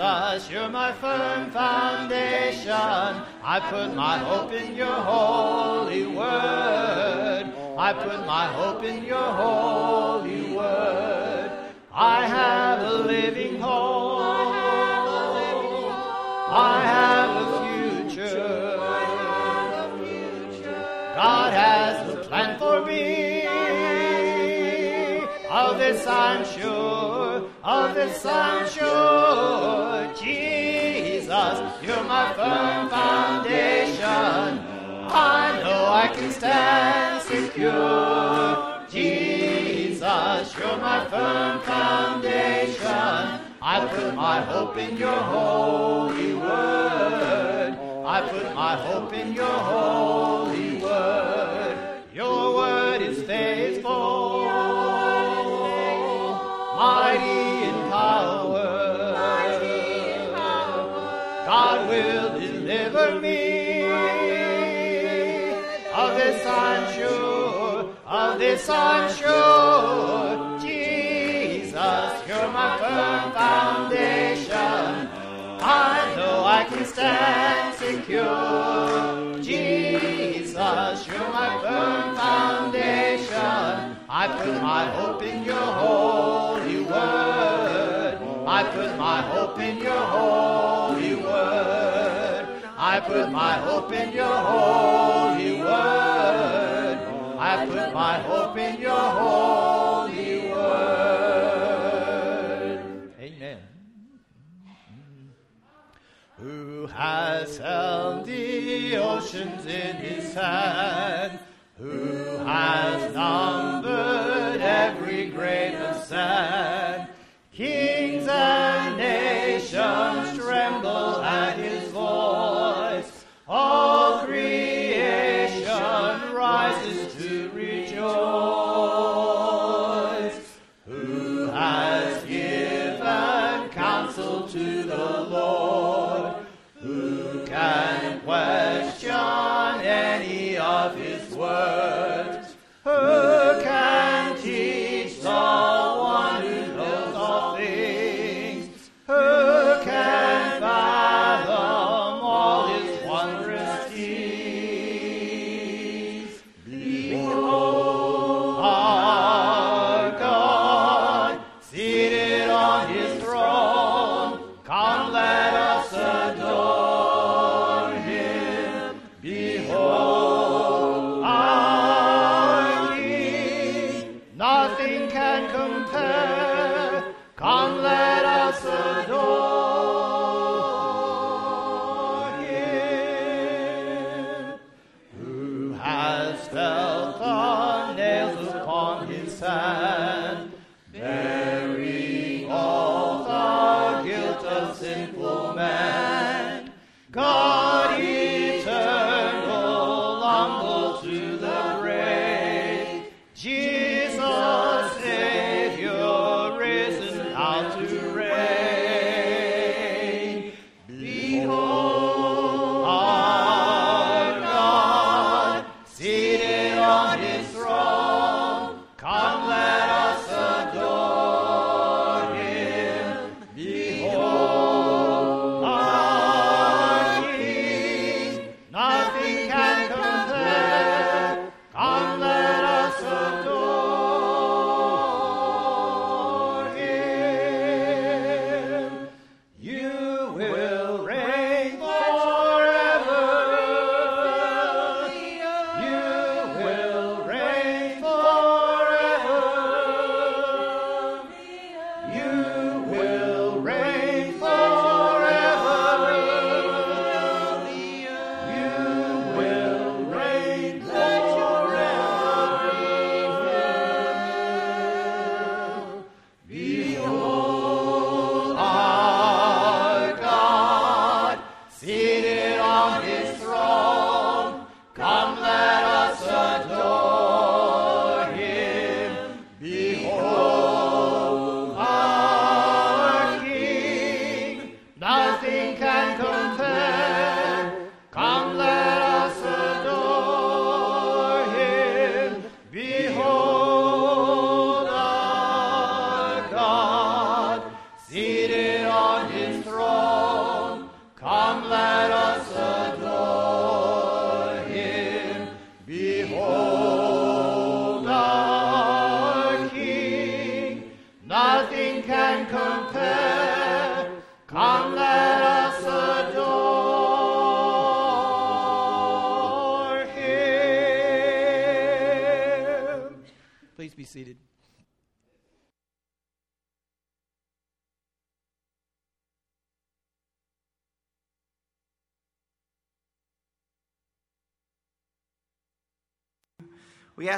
Jesus, you're my firm foundation. I put my hope in your holy word. I put my hope in your holy word. I have a living hope. I have a future. God has a plan for me. Of this I'm sure. Of the I'm sure. Jesus, you're my firm foundation. I know I can stand secure. Jesus, you're my firm foundation. I put my hope in your holy word. I put my hope in your holy word. Your word is faithful, this I'm sure. Jesus, you're my firm foundation. I know I can stand secure. Jesus, you're my firm foundation. I put my hope in your holy word. I put my hope in your holy word. I put my hope in your holy word. I put my hope in your holy word. Amen. Who has held the oceans in his hand? Who has numbered every grain of sand?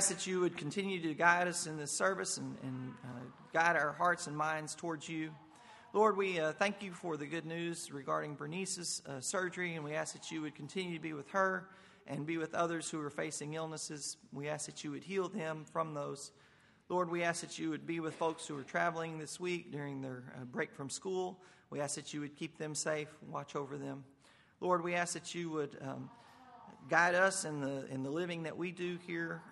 Ask that you would continue to guide us in this service and, and uh, guide our hearts and minds towards you. Lord, we uh, thank you for the good news regarding Bernice's uh, surgery, and we ask that you would continue to be with her and be with others who are facing illnesses. We ask that you would heal them from those. Lord, we ask that you would be with folks who are traveling this week during their uh, break from school. We ask that you would keep them safe, watch over them. Lord, we ask that you would um, guide us in the, in the living that we do here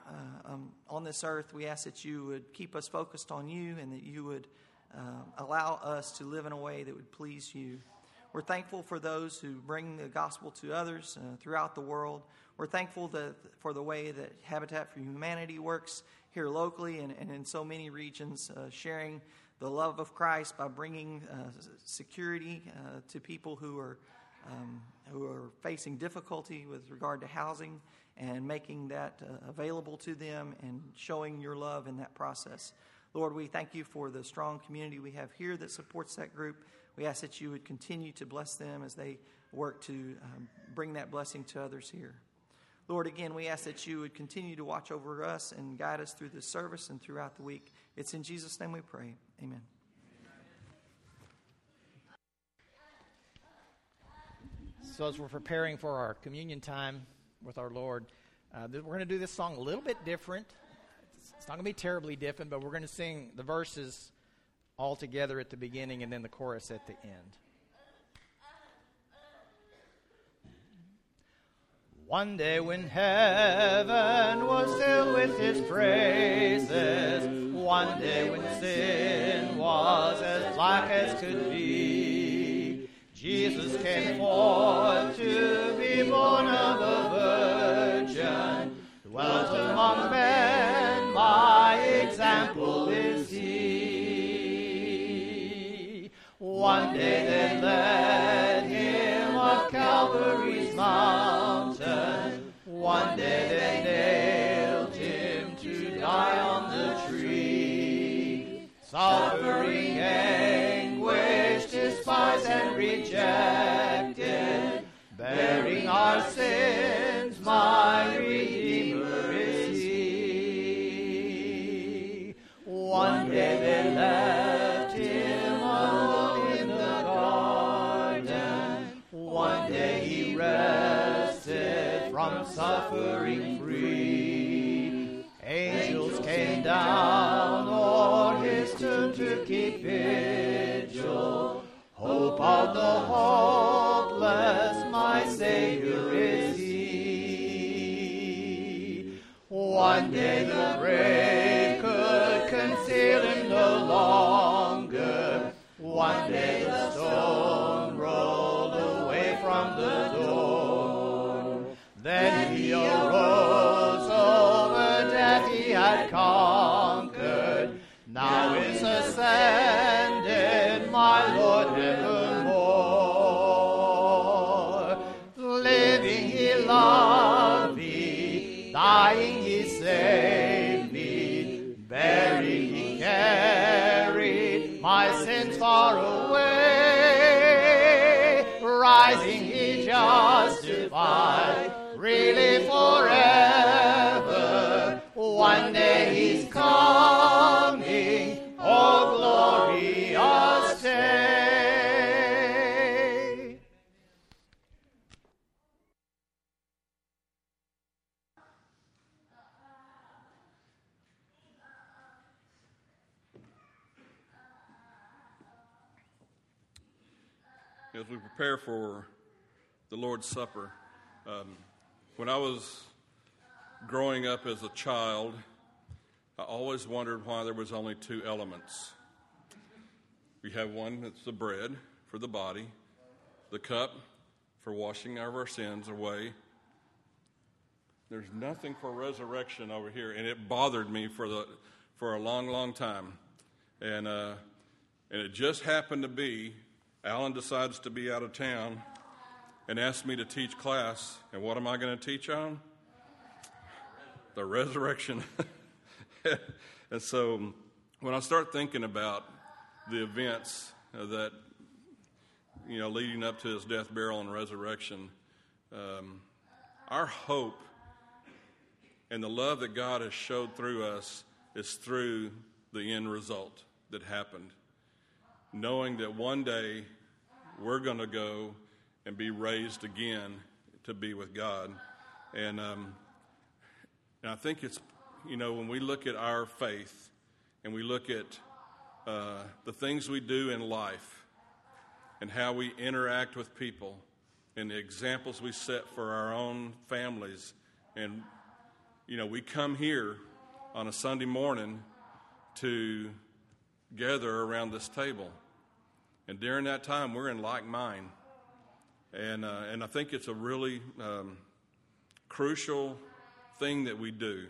on this earth. We ask that you would keep us focused on you and that you would uh, allow us to live in a way that would please you. We're thankful for those who bring the gospel to others uh, throughout the world. We're thankful that, for the way that Habitat for Humanity works here locally and, and in so many regions, uh, sharing the love of Christ by bringing uh, security uh, to people who are um, who are facing difficulty with regard to housing and making that uh, available to them and showing your love in that process. Lord, we thank you for the strong community we have here that supports that group. We ask that you would continue to bless them as they work to um, bring that blessing to others here. Lord, again, we ask that you would continue to watch over us and guide us through this service and throughout the week. It's in Jesus' name we pray. Amen. So, as we're preparing for our communion time with our Lord, uh, we're going to do this song a little bit different. It's not going to be terribly different, but we're going to sing the verses all together at the beginning and then the chorus at the end. One day when heaven was filled with his praises, one day when sin was as black as could be, Jesus came forth to be born of a virgin, dwelt among men, my example is he. One day they led him up Calvary's mountain, one day they nailed him to die on the tree, suffering sins, my Redeemer is He. One day they left Him alone in the garden. One day He rested from suffering free. Angels came down o'er His tomb to keep vigil. Hope of the hopeless, One day the grave Lord's Supper. Um, when I was growing up as a child, I always wondered why there was only two elements. We have one that's the bread for the body, the cup for washing of our sins away. There's nothing for resurrection over here, and it bothered me for the for a long, long time. And uh, and it just happened to be Alan decides to be out of town and asked me to teach class. And what am I going to teach on? The resurrection. and so when I start thinking about the events uh, that, you know, leading up to his death, burial, and resurrection, um, our hope And the love that God has showed through us is through the end result that happened. Knowing that one day we're going to go and be raised again to be with God. And, um, and I think it's, you know, when we look at our faith and we look at uh, the things we do in life and how we interact with people and the examples we set for our own families. And, you know, we come here on a Sunday morning to gather around this table. And during that time, we're in like mind. And, uh, and I think it's a really um, crucial thing that we do.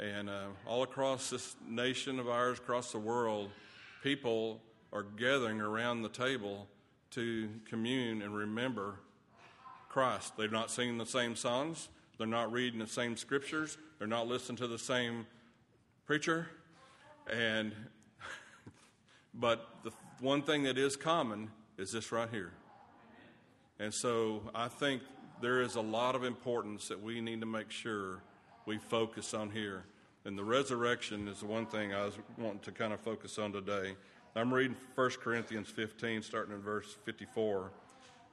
And uh, all across this nation of ours, across the world, people are gathering around the table to commune and remember Christ. They're not singing the same songs, they're not reading the same scriptures, they're not listening to the same preacher. And but the one thing that is common is this right here. And so I think there is a lot of importance that we need to make sure we focus on here. And the resurrection is the one thing I was wanting to kind of focus on today. I'm reading 1 Corinthians 15, starting in verse 54.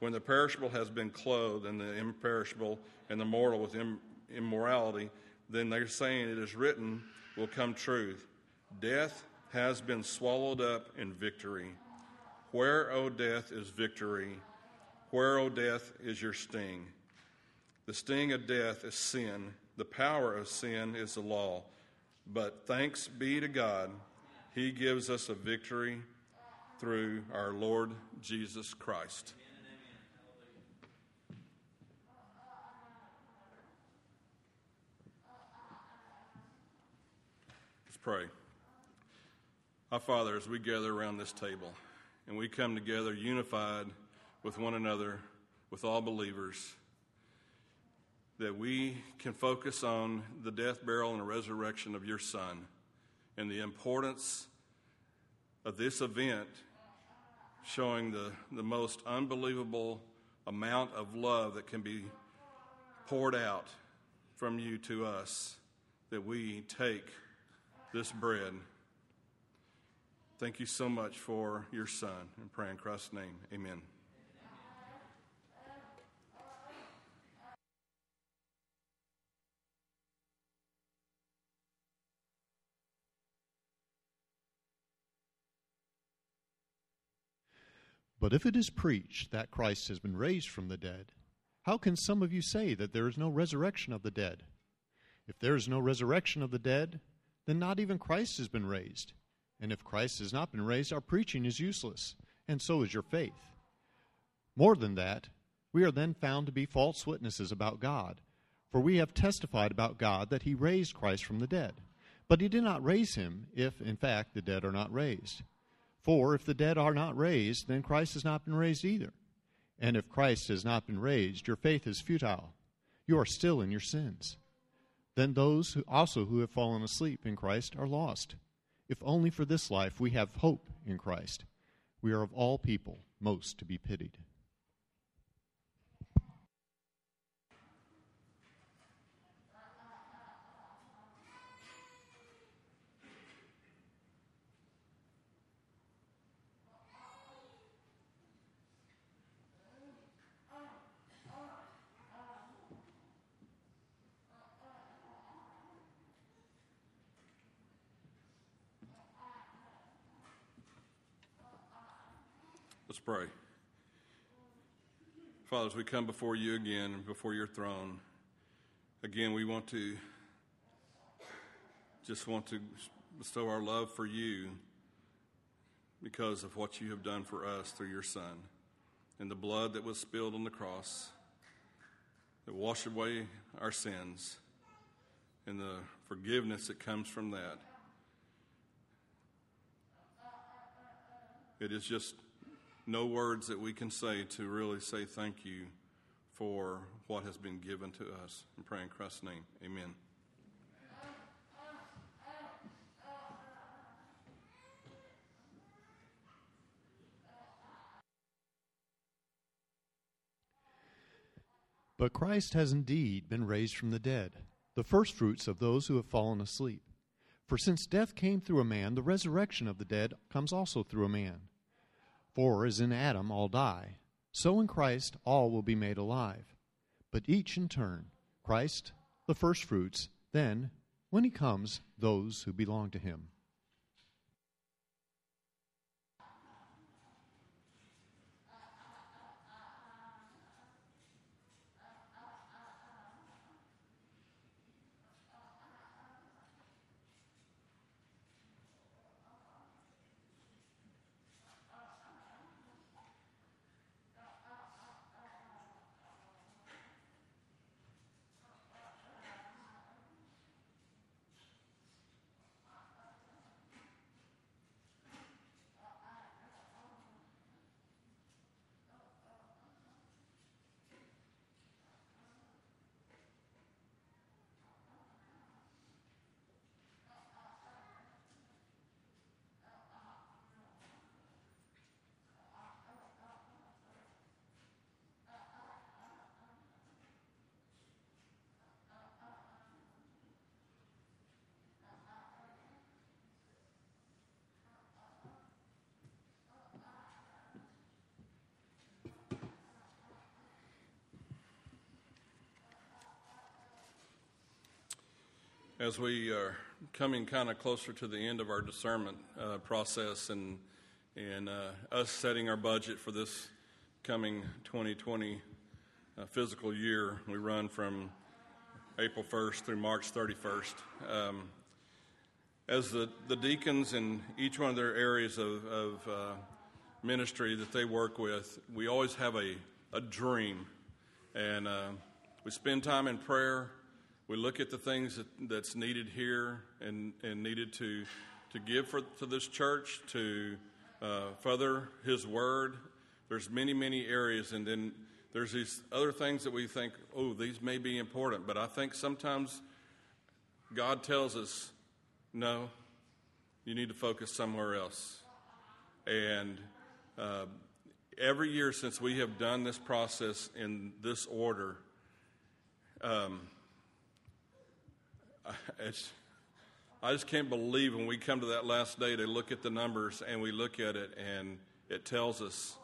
When the perishable has been clothed, and the imperishable and the mortal with Im- immorality, then they're saying it is written will come truth. Death has been swallowed up in victory. Where, O death, is victory? Where, O death, is your sting? The sting of death is sin. The power of sin is the law. But thanks be to God, He gives us a victory through our Lord Jesus Christ. Let's pray. Our Father, as we gather around this table and we come together unified with one another, with all believers, that we can focus on the death, burial, and resurrection of your Son and the importance of this event showing the, the most unbelievable amount of love that can be poured out from you to us, that we take this bread Thank you so much for your son. And pray in Christ's name. Amen. But if it is preached that Christ has been raised from the dead, how can some of you say that there is no resurrection of the dead? If there is no resurrection of the dead, then not even Christ has been raised. And if Christ has not been raised, our preaching is useless, and so is your faith. More than that, we are then found to be false witnesses about God, for we have testified about God that he raised Christ from the dead. But he did not raise him if, in fact, the dead are not raised. For if the dead are not raised, then Christ has not been raised either. And if Christ has not been raised, your faith is futile. You are still in your sins. Then those who also who have fallen asleep in Christ are lost. If only for this life we have hope in Christ, we are of all people most to be pitied. Pray. Father, as we come before you again, before your throne, again, we want to just want to bestow our love for you because of what you have done for us through your Son and the blood that was spilled on the cross that washed away our sins and the forgiveness that comes from that. It is just no words that we can say to really say thank you for what has been given to us. And praying in Christ's name, amen. But Christ has indeed been raised from the dead, the firstfruits of those who have fallen asleep. For since death came through a man, the resurrection of the dead comes also through a man. For as in Adam all die, so in Christ all will be made alive, but each in turn Christ, the firstfruits, then, when he comes, those who belong to him. As we are coming kind of closer to the end of our discernment uh, process and and uh, us setting our budget for this coming 2020 uh, physical year, we run from April 1st through March 31st. Um, as the, the deacons in each one of their areas of, of uh, ministry that they work with, we always have a, a dream. And uh, we spend time in prayer we look at the things that, that's needed here and, and needed to, to give for, to this church, to uh, further His Word. There's many, many areas, and then there's these other things that we think, oh, these may be important, but I think sometimes God tells us, no, you need to focus somewhere else. And uh, every year since we have done this process in this order, um, it's, I just can't believe when we come to that last day to look at the numbers and we look at it and it tells us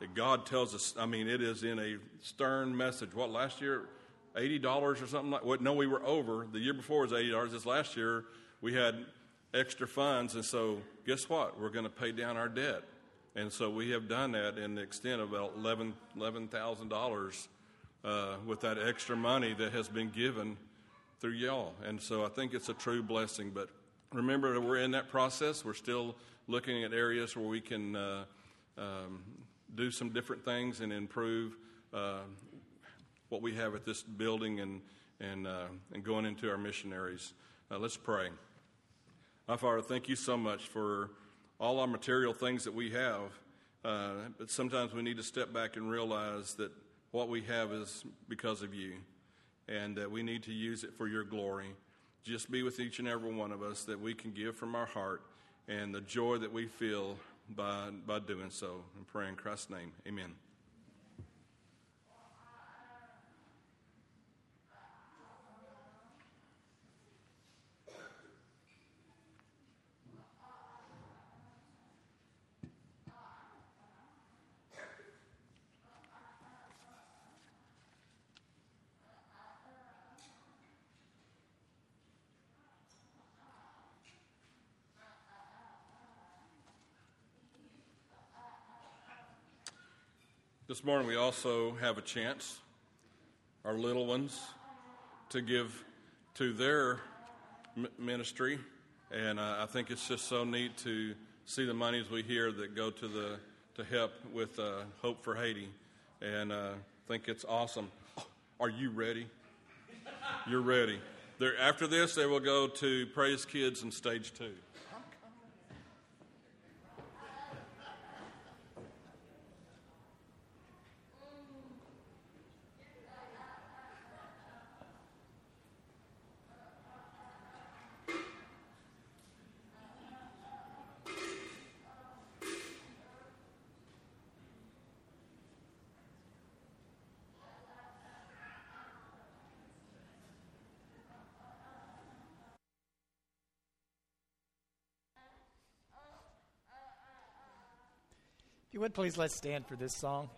that God tells us. I mean, it is in a stern message. What last year, eighty dollars or something like? What? No, we were over. The year before was eighty dollars. This last year we had extra funds, and so guess what? We're going to pay down our debt, and so we have done that in the extent of about eleven eleven thousand dollars uh, with that extra money that has been given through y'all. And so I think it's a true blessing. But remember, that we're in that process. We're still looking at areas where we can uh, um, do some different things and improve uh, what we have at this building and, and, uh, and going into our missionaries. Uh, let's pray. My Father, thank you so much for all our material things that we have. Uh, but sometimes we need to step back and realize that what we have is because of you and that we need to use it for your glory. Just be with each and every one of us that we can give from our heart and the joy that we feel by, by doing so. And pray in Christ's name. Amen. This morning, we also have a chance, our little ones, to give to their ministry. And uh, I think it's just so neat to see the monies we hear that go to, the, to help with uh, Hope for Haiti. And uh, I think it's awesome. Oh, are you ready? You're ready. They're, after this, they will go to Praise Kids and Stage 2. Would please let's stand for this song.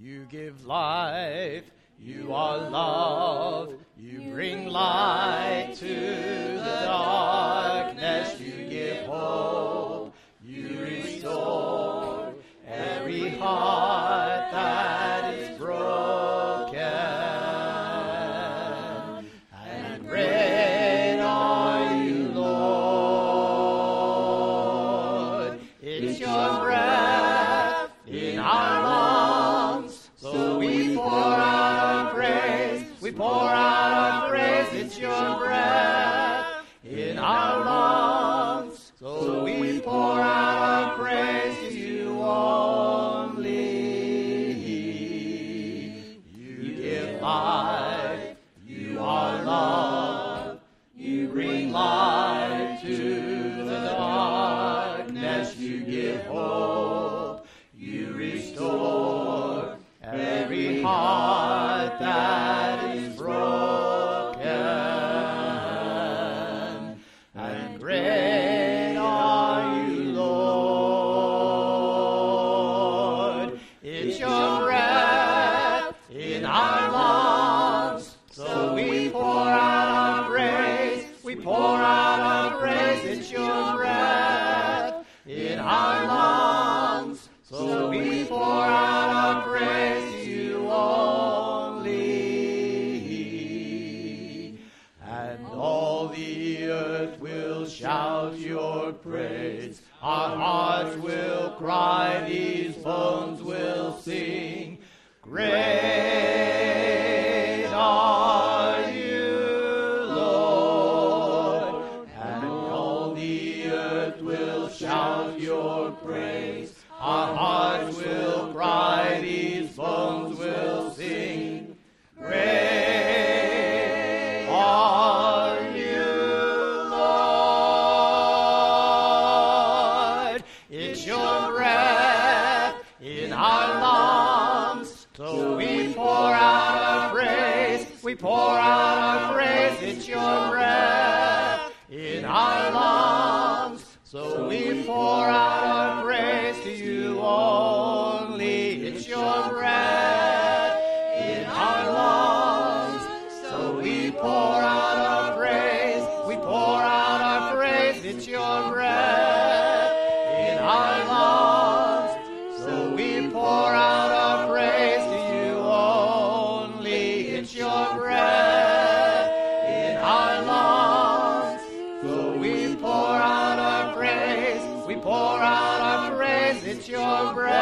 you give life, you are love, you bring light to the darkness, you give hope, your breath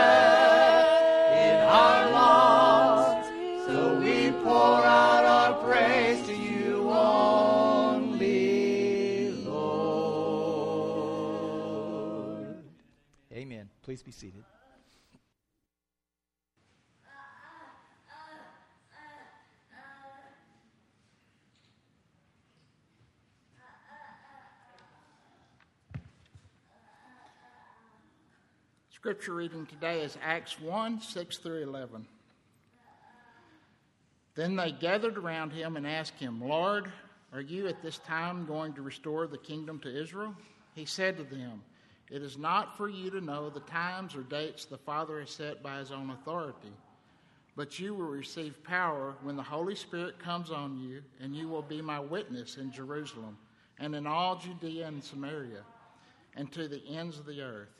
Scripture reading today is Acts 1 6 through 11. Then they gathered around him and asked him, Lord, are you at this time going to restore the kingdom to Israel? He said to them, It is not for you to know the times or dates the Father has set by his own authority, but you will receive power when the Holy Spirit comes on you, and you will be my witness in Jerusalem and in all Judea and Samaria and to the ends of the earth.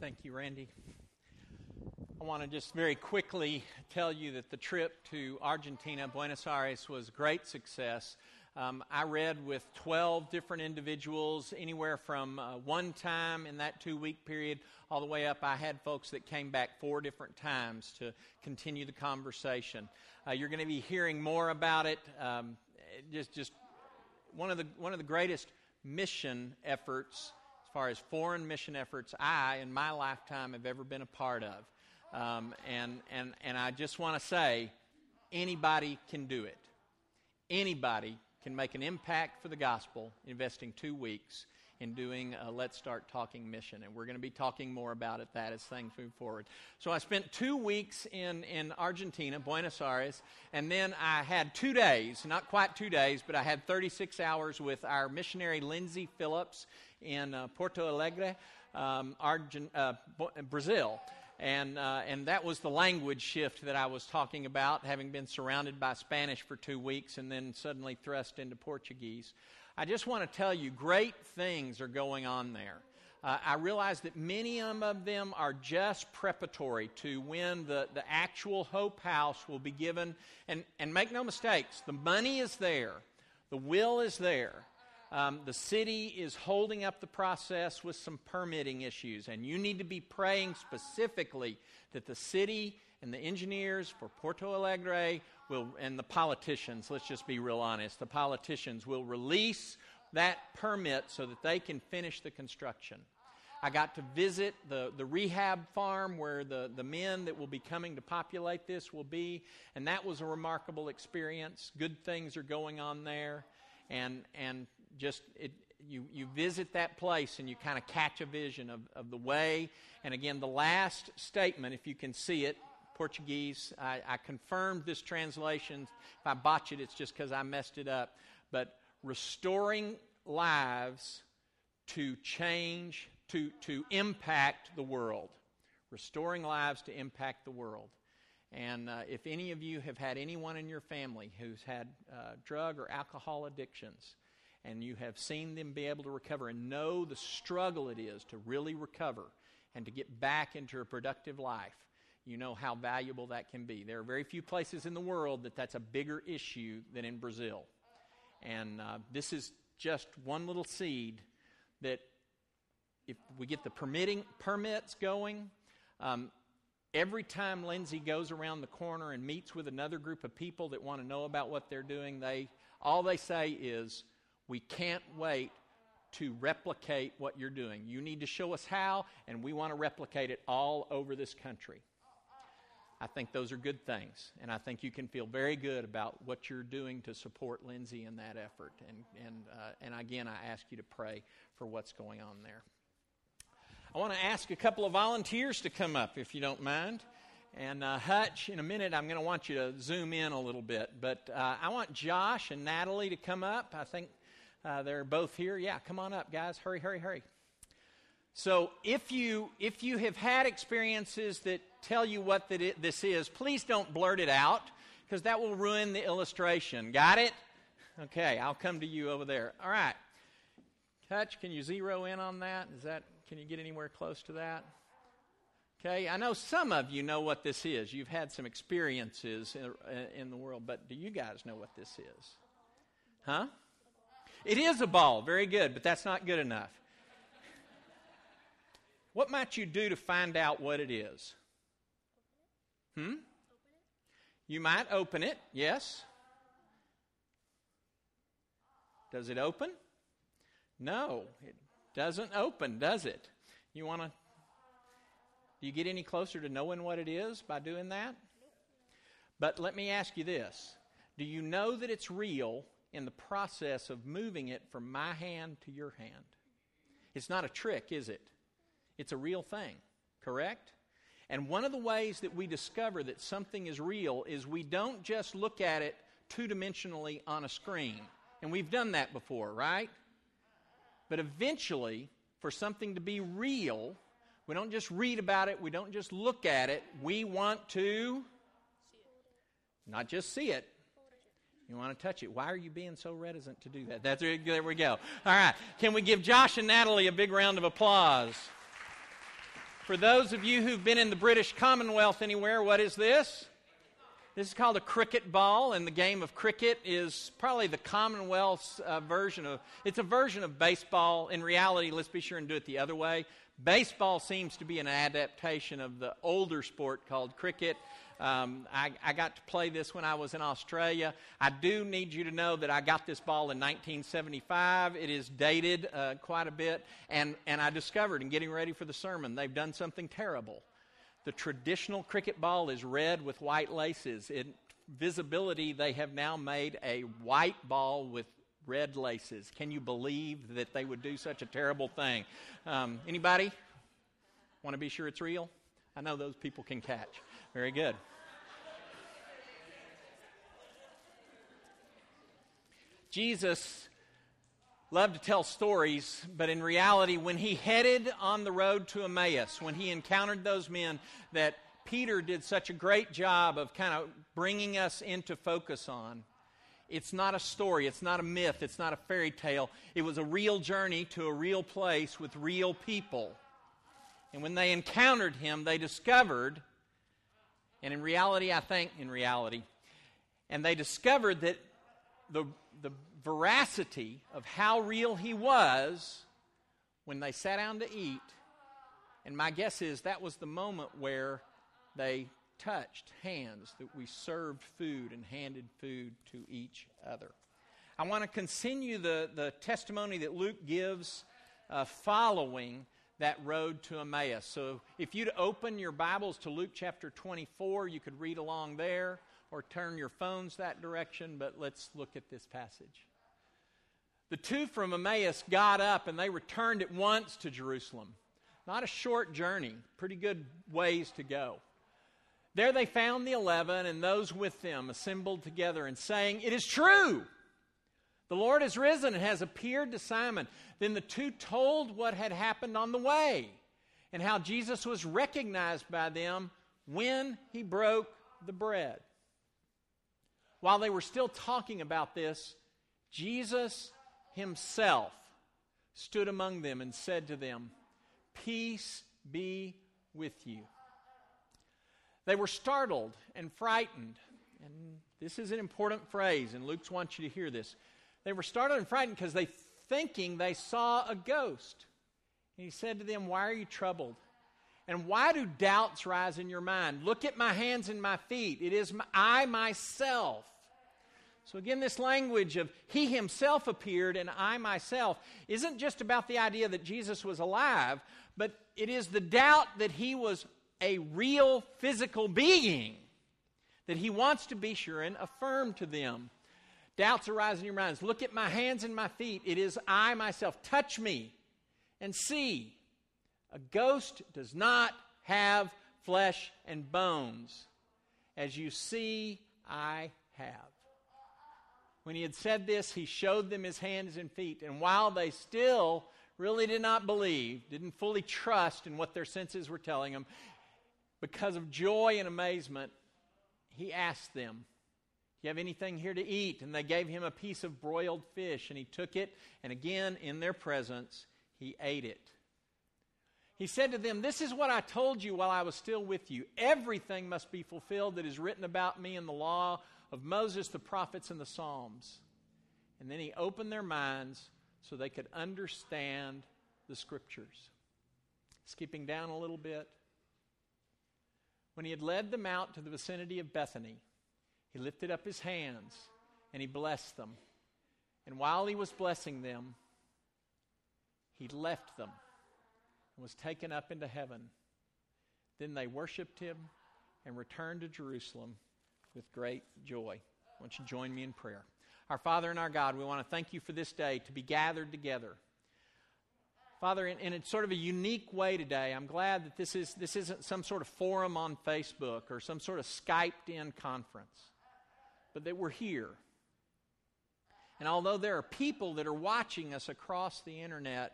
Thank you, Randy. I want to just very quickly tell you that the trip to Argentina, Buenos Aires, was a great success. Um, I read with 12 different individuals, anywhere from uh, one time in that two week period all the way up. I had folks that came back four different times to continue the conversation. Uh, you're going to be hearing more about it. Um, just, just one of the one of the greatest mission efforts, far as foreign mission efforts, I in my lifetime have ever been a part of. Um, and and and I just want to say, anybody can do it. Anybody can make an impact for the gospel investing two weeks in doing a Let's Start Talking mission. And we're going to be talking more about it, that as things move forward. So I spent two weeks in, in Argentina, Buenos Aires, and then I had two days, not quite two days, but I had 36 hours with our missionary Lindsay Phillips in uh, Porto Alegre, um, Argent, uh, Brazil. And, uh, and that was the language shift that I was talking about, having been surrounded by Spanish for two weeks and then suddenly thrust into Portuguese. I just want to tell you, great things are going on there. Uh, I realize that many of them are just preparatory to when the, the actual Hope House will be given. And, and make no mistakes, the money is there, the will is there. Um, the city is holding up the process with some permitting issues, and you need to be praying specifically that the city and the engineers for Porto Alegre will, and the politicians, let's just be real honest, the politicians will release that permit so that they can finish the construction. I got to visit the, the rehab farm where the, the men that will be coming to populate this will be, and that was a remarkable experience. Good things are going on there, and, and just it, you, you visit that place and you kind of catch a vision of, of the way. And again, the last statement, if you can see it, Portuguese. I, I confirmed this translation. If I botch it, it's just because I messed it up. But restoring lives to change, to, to impact the world. Restoring lives to impact the world. And uh, if any of you have had anyone in your family who's had uh, drug or alcohol addictions, and you have seen them be able to recover and know the struggle it is to really recover and to get back into a productive life, you know how valuable that can be. There are very few places in the world that that's a bigger issue than in Brazil. And uh, this is just one little seed that if we get the permitting permits going, um, every time Lindsay goes around the corner and meets with another group of people that want to know about what they're doing, they all they say is, "We can't wait to replicate what you're doing. You need to show us how, and we want to replicate it all over this country." I think those are good things. And I think you can feel very good about what you're doing to support Lindsay in that effort. And, and, uh, and again, I ask you to pray for what's going on there. I want to ask a couple of volunteers to come up, if you don't mind. And uh, Hutch, in a minute, I'm going to want you to zoom in a little bit. But uh, I want Josh and Natalie to come up. I think uh, they're both here. Yeah, come on up, guys. Hurry, hurry, hurry. So if you if you have had experiences that tell you what that it, this is, please don't blurt it out because that will ruin the illustration. Got it? Okay, I'll come to you over there. All right. Hutch, can you zero in on that? Is that can you get anywhere close to that? Okay, I know some of you know what this is. You've had some experiences in, uh, in the world, but do you guys know what this is? Huh? It is a ball. Very good, but that's not good enough. What might you do to find out what it is? Hmm? You might open it, yes. Does it open? No, it doesn't open, does it? You want to. Do you get any closer to knowing what it is by doing that? But let me ask you this Do you know that it's real in the process of moving it from my hand to your hand? It's not a trick, is it? It's a real thing, correct? And one of the ways that we discover that something is real is we don't just look at it two dimensionally on a screen. And we've done that before, right? But eventually, for something to be real, we don't just read about it, we don't just look at it, we want to not just see it. You want to touch it. Why are you being so reticent to do that? That's there we go. All right. Can we give Josh and Natalie a big round of applause? For those of you who've been in the British Commonwealth anywhere, what is this? This is called a cricket ball, and the game of cricket is probably the Commonwealth's uh, version of. It's a version of baseball. In reality, let's be sure and do it the other way. Baseball seems to be an adaptation of the older sport called cricket. Um, I, I, got to play this when I was in Australia. I do need you to know that I got this ball in 1975. It is dated uh, quite a bit, and, and I discovered in getting ready for the sermon they've done something terrible. The traditional cricket ball is red with white laces. In visibility, they have now made a white ball with red laces. Can you believe that they would do such a terrible thing? Um, anybody want to be sure it's real? I know those people can catch. Very good. Jesus loved to tell stories, but in reality, when he headed on the road to Emmaus, when he encountered those men that Peter did such a great job of kind of bringing us into focus on, it's not a story, it's not a myth, it's not a fairy tale. It was a real journey to a real place with real people. And when they encountered him, they discovered, and in reality, I think, in reality, and they discovered that the, the veracity of how real he was when they sat down to eat. And my guess is that was the moment where they touched hands, that we served food and handed food to each other. I want to continue the, the testimony that Luke gives uh, following that road to Emmaus. So if you'd open your Bibles to Luke chapter 24, you could read along there or turn your phones that direction, but let's look at this passage. The two from Emmaus got up and they returned at once to Jerusalem. Not a short journey, pretty good ways to go. There they found the eleven and those with them assembled together and saying, It is true. The Lord has risen and has appeared to Simon. Then the two told what had happened on the way and how Jesus was recognized by them when he broke the bread. While they were still talking about this, Jesus himself stood among them and said to them, Peace be with you. They were startled and frightened. And this is an important phrase, and Luke wants you to hear this. They were startled and frightened because they thinking they saw a ghost. And he said to them, Why are you troubled? And why do doubts rise in your mind? Look at my hands and my feet. It is my, I myself. So, again, this language of He Himself appeared and I myself isn't just about the idea that Jesus was alive, but it is the doubt that He was a real physical being that he wants to be sure and affirm to them. Doubts arise in your minds. Look at my hands and my feet. It is I myself. Touch me and see. A ghost does not have flesh and bones, as you see I have. When he had said this, he showed them his hands and feet. And while they still really did not believe, didn't fully trust in what their senses were telling them, because of joy and amazement, he asked them, you have anything here to eat? And they gave him a piece of broiled fish, and he took it, and again, in their presence, he ate it. He said to them, This is what I told you while I was still with you. Everything must be fulfilled that is written about me in the law of Moses, the prophets, and the Psalms. And then he opened their minds so they could understand the scriptures. Skipping down a little bit. When he had led them out to the vicinity of Bethany, he lifted up his hands and he blessed them. And while he was blessing them, he left them and was taken up into heaven. Then they worshiped him and returned to Jerusalem with great joy. Won't you join me in prayer? Our Father and our God, we want to thank you for this day to be gathered together Father, in, in sort of a unique way today, I'm glad that this, is, this isn't some sort of forum on Facebook or some sort of Skyped in conference, but that we're here. And although there are people that are watching us across the internet,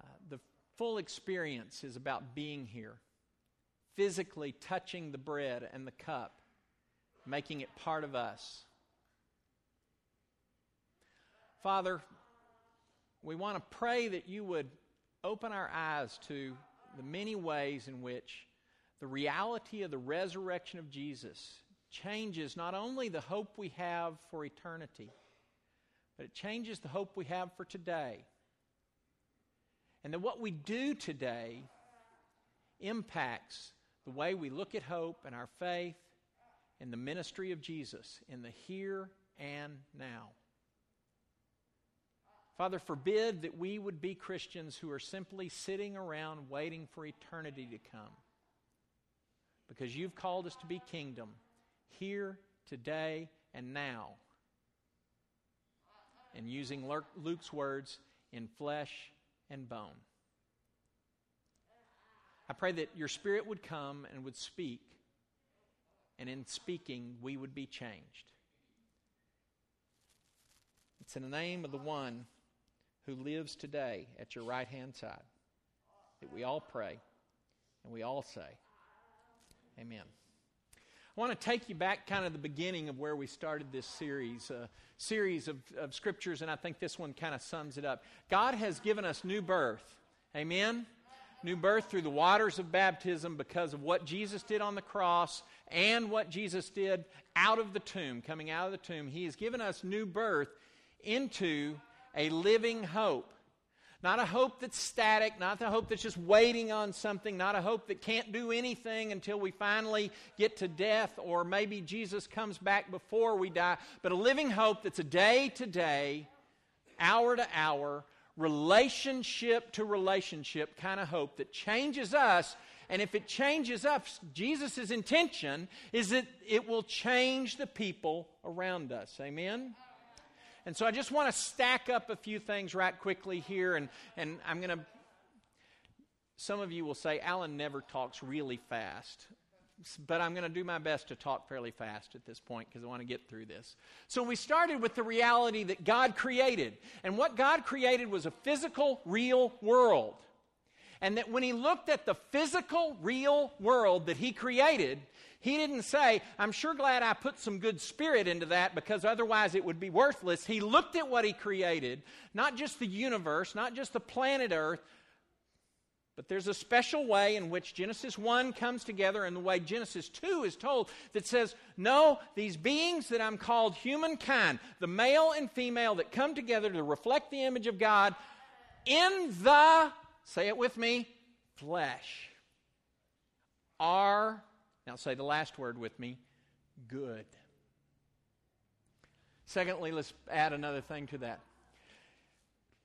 uh, the full experience is about being here, physically touching the bread and the cup, making it part of us. Father, we want to pray that you would open our eyes to the many ways in which the reality of the resurrection of Jesus changes not only the hope we have for eternity, but it changes the hope we have for today. And that what we do today impacts the way we look at hope and our faith and the ministry of Jesus in the here and now. Father, forbid that we would be Christians who are simply sitting around waiting for eternity to come. Because you've called us to be kingdom here, today, and now. And using Luke's words, in flesh and bone. I pray that your Spirit would come and would speak, and in speaking, we would be changed. It's in the name of the one who lives today at your right hand side that we all pray and we all say, Amen. I want to take you back kind of the beginning of where we started this series, a series of, of scriptures, and I think this one kind of sums it up. God has given us new birth. Amen? New birth through the waters of baptism because of what Jesus did on the cross and what Jesus did out of the tomb, coming out of the tomb. He has given us new birth into a living hope. Not a hope that's static, not a hope that's just waiting on something, not a hope that can't do anything until we finally get to death or maybe Jesus comes back before we die, but a living hope that's a day to day, hour to hour, relationship to relationship kind of hope that changes us. And if it changes us, Jesus' intention is that it will change the people around us. Amen? And so I just want to stack up a few things right quickly here, and, and I'm going to. Some of you will say, Alan never talks really fast. But I'm going to do my best to talk fairly fast at this point because I want to get through this. So, we started with the reality that God created. And what God created was a physical, real world. And that when He looked at the physical, real world that He created, he didn't say, I'm sure glad I put some good spirit into that because otherwise it would be worthless. He looked at what He created, not just the universe, not just the planet Earth, but there's a special way in which Genesis 1 comes together and the way Genesis 2 is told that says, No, these beings that I'm called humankind, the male and female that come together to reflect the image of God in the, say it with me, flesh, are now say the last word with me good. Secondly, let's add another thing to that.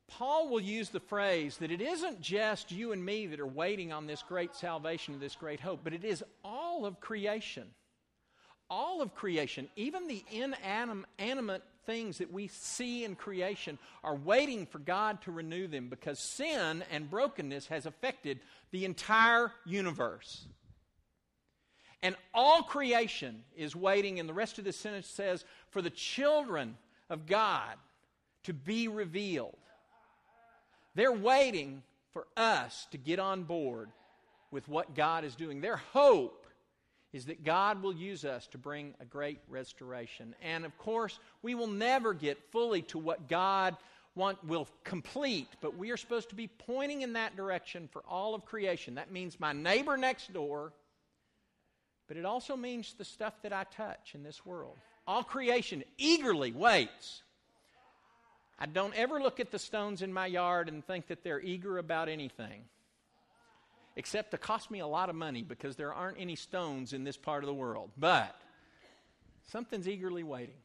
Paul will use the phrase that it isn't just you and me that are waiting on this great salvation, this great hope, but it is all of creation. All of creation, even the inanimate things that we see in creation, are waiting for God to renew them because sin and brokenness has affected the entire universe. And all creation is waiting, and the rest of the sentence says, for the children of God to be revealed. They're waiting for us to get on board with what God is doing. Their hope is that God will use us to bring a great restoration. And of course, we will never get fully to what God want, will complete, but we are supposed to be pointing in that direction for all of creation. That means my neighbor next door but it also means the stuff that I touch in this world. All creation eagerly waits. I don't ever look at the stones in my yard and think that they're eager about anything, except to cost me a lot of money because there aren't any stones in this part of the world. But something's eagerly waiting.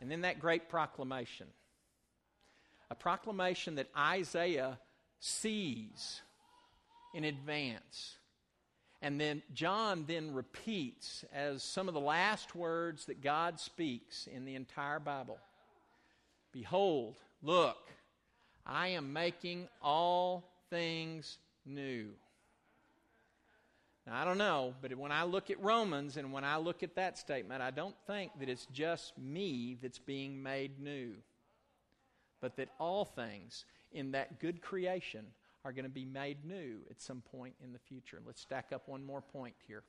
And then that great proclamation a proclamation that Isaiah sees in advance and then John then repeats as some of the last words that God speaks in the entire Bible Behold, look, I am making all things new. Now, I don't know, but when I look at Romans and when I look at that statement, I don't think that it's just me that's being made new, but that all things in that good creation are going to be made new at some point in the future. Let's stack up one more point here.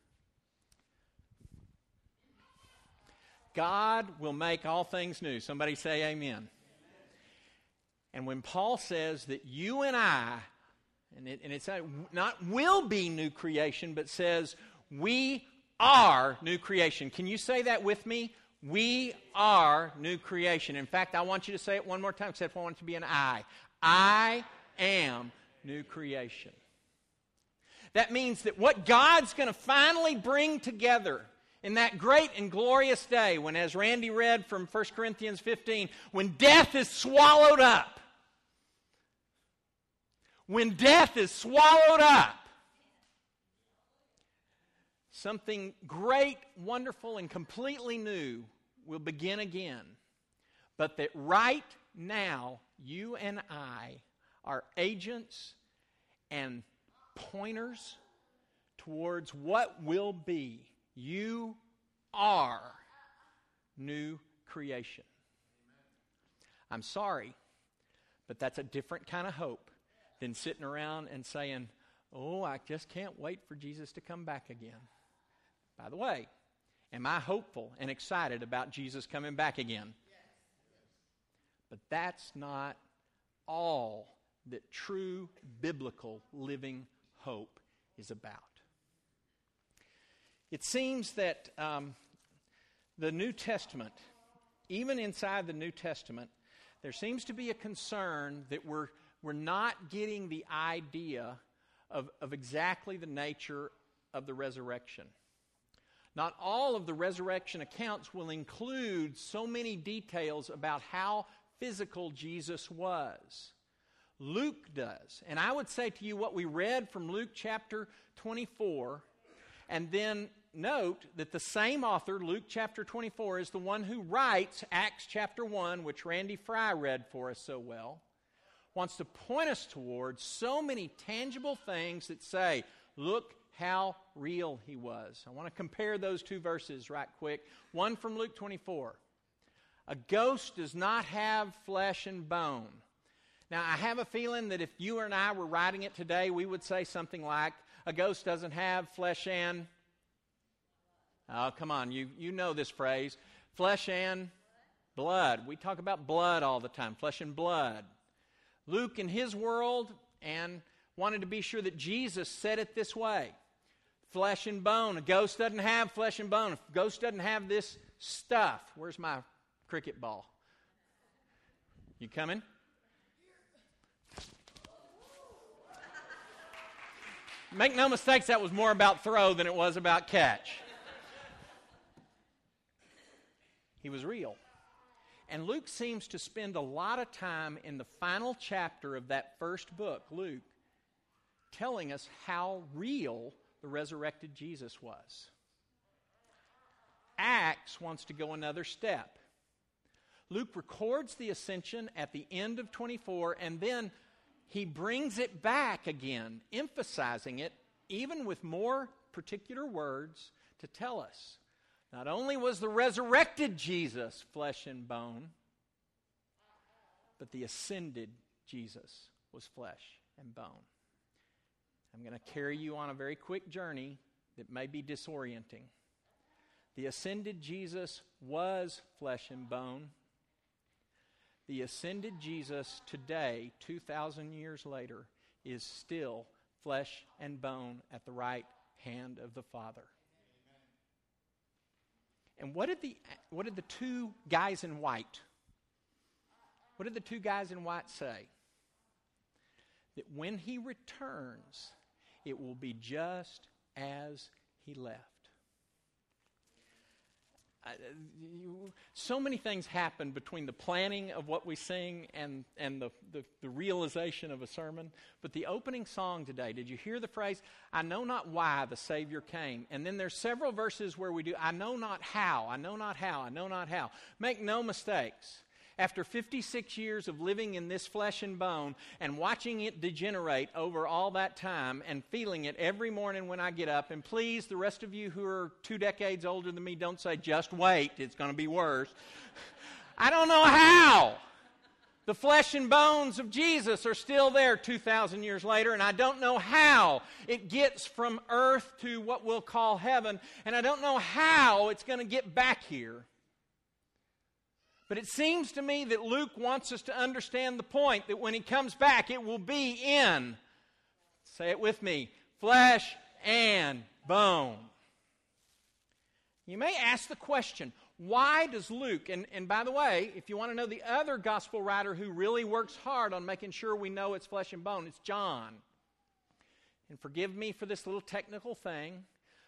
God will make all things new. Somebody say amen. And when Paul says that you and I, and, it, and it's not will be new creation, but says we are new creation. Can you say that with me? We are new creation. In fact, I want you to say it one more time, except I want it to be an I. I am new creation. That means that what God's going to finally bring together in that great and glorious day, when, as Randy read from 1 Corinthians 15, when death is swallowed up, when death is swallowed up, something great, wonderful, and completely new will begin again. But that right now, you and I are agents and pointers towards what will be. You are new creation. I'm sorry, but that's a different kind of hope than sitting around and saying, Oh, I just can't wait for Jesus to come back again. By the way, am I hopeful and excited about Jesus coming back again? But that's not all that true biblical living hope is about. It seems that um, the New Testament, even inside the New Testament, there seems to be a concern that we're, we're not getting the idea of, of exactly the nature of the resurrection. Not all of the resurrection accounts will include so many details about how physical Jesus was. Luke does. And I would say to you what we read from Luke chapter 24, and then note that the same author, Luke chapter 24, is the one who writes Acts chapter 1, which Randy Fry read for us so well, wants to point us towards so many tangible things that say, look how real he was. I want to compare those two verses right quick. One from Luke 24. A ghost does not have flesh and bone. Now, I have a feeling that if you and I were writing it today, we would say something like, A ghost doesn't have flesh and. Oh, come on, you, you know this phrase flesh and blood. We talk about blood all the time, flesh and blood. Luke, in his world, and wanted to be sure that Jesus said it this way flesh and bone. A ghost doesn't have flesh and bone. A ghost doesn't have this stuff. Where's my cricket ball? You coming? Make no mistakes, that was more about throw than it was about catch. He was real. And Luke seems to spend a lot of time in the final chapter of that first book, Luke, telling us how real the resurrected Jesus was. Acts wants to go another step. Luke records the ascension at the end of 24, and then he brings it back again, emphasizing it even with more particular words to tell us not only was the resurrected Jesus flesh and bone, but the ascended Jesus was flesh and bone. I'm going to carry you on a very quick journey that may be disorienting. The ascended Jesus was flesh and bone. The ascended Jesus today, 2,000 years later, is still flesh and bone at the right hand of the Father. And what did the, what did the two guys in white? What did the two guys in white say? That when he returns, it will be just as he left. Uh, so many things happen between the planning of what we sing and, and the, the, the, realization of a sermon. But the opening song today, did you hear the phrase, I know not why the Savior came? And then there's several verses where we do, I know not how, I know not how, I know not how. Make no mistakes after 56 years of living in this flesh and bone and watching it degenerate over all that time and feeling it every morning when I get up, and please, the rest of you who are two decades older than me, don't say, just wait, it's going to be worse. I don't know how. The flesh and bones of Jesus are still there 2,000 years later, and I don't know how it gets from earth to what we'll call heaven, and I don't know how it's going to get back here. But it seems to me that Luke wants us to understand the point that when he comes back, it will be in, say it with me, flesh and bone. You may ask the question, why does Luke, and, and by the way, if you want to know the other gospel writer who really works hard on making sure we know it's flesh and bone, it's John. and forgive me for this little technical thing,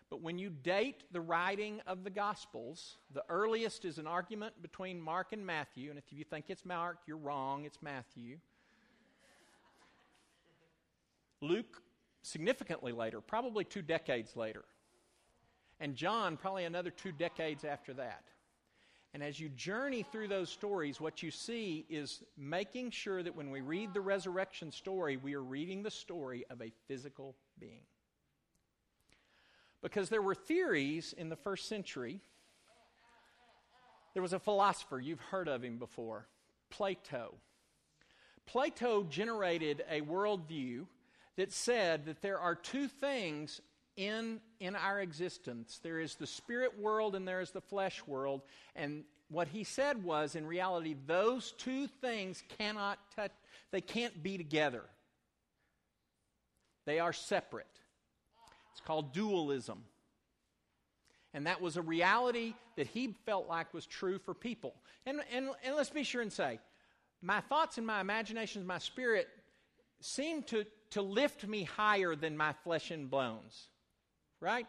but when you date the writing of the Gospels, the earliest is an argument between Mark and Matthew, and if you think it's Mark, you're wrong, it's Matthew. Luke, significantly later, probably two decades later. And John, probably another two decades after that. And as you journey through those stories, what you see is making sure that when we read the resurrection story, we are reading the story of a physical being. Because there were theories in the first century. There was a philosopher, you've heard of him before, Plato. Plato generated a worldview that said that there are two things in, in our existence there is the spirit world and there is the flesh world. And what he said was, in reality, those two things cannot touch, they can't be together. They are separate. It's called dualism. And that was a reality that he felt like was true for people. And, and, and let's be sure and say, my thoughts and my imaginations, my spirit seem to, to lift me higher than my flesh and bones right?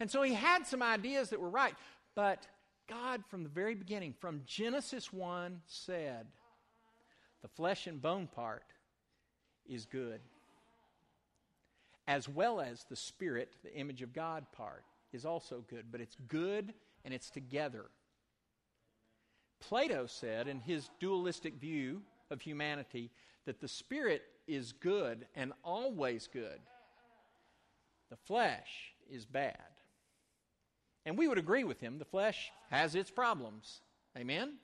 And so he had some ideas that were right. But God, from the very beginning, from Genesis 1, said, the flesh and bone part is good, as well as the spirit, the image of God part, is also good. But it's good and it's together. Plato said, in his dualistic view of humanity, that the spirit is good and always good. The flesh is bad. And we would agree with him. The flesh has its problems. Amen?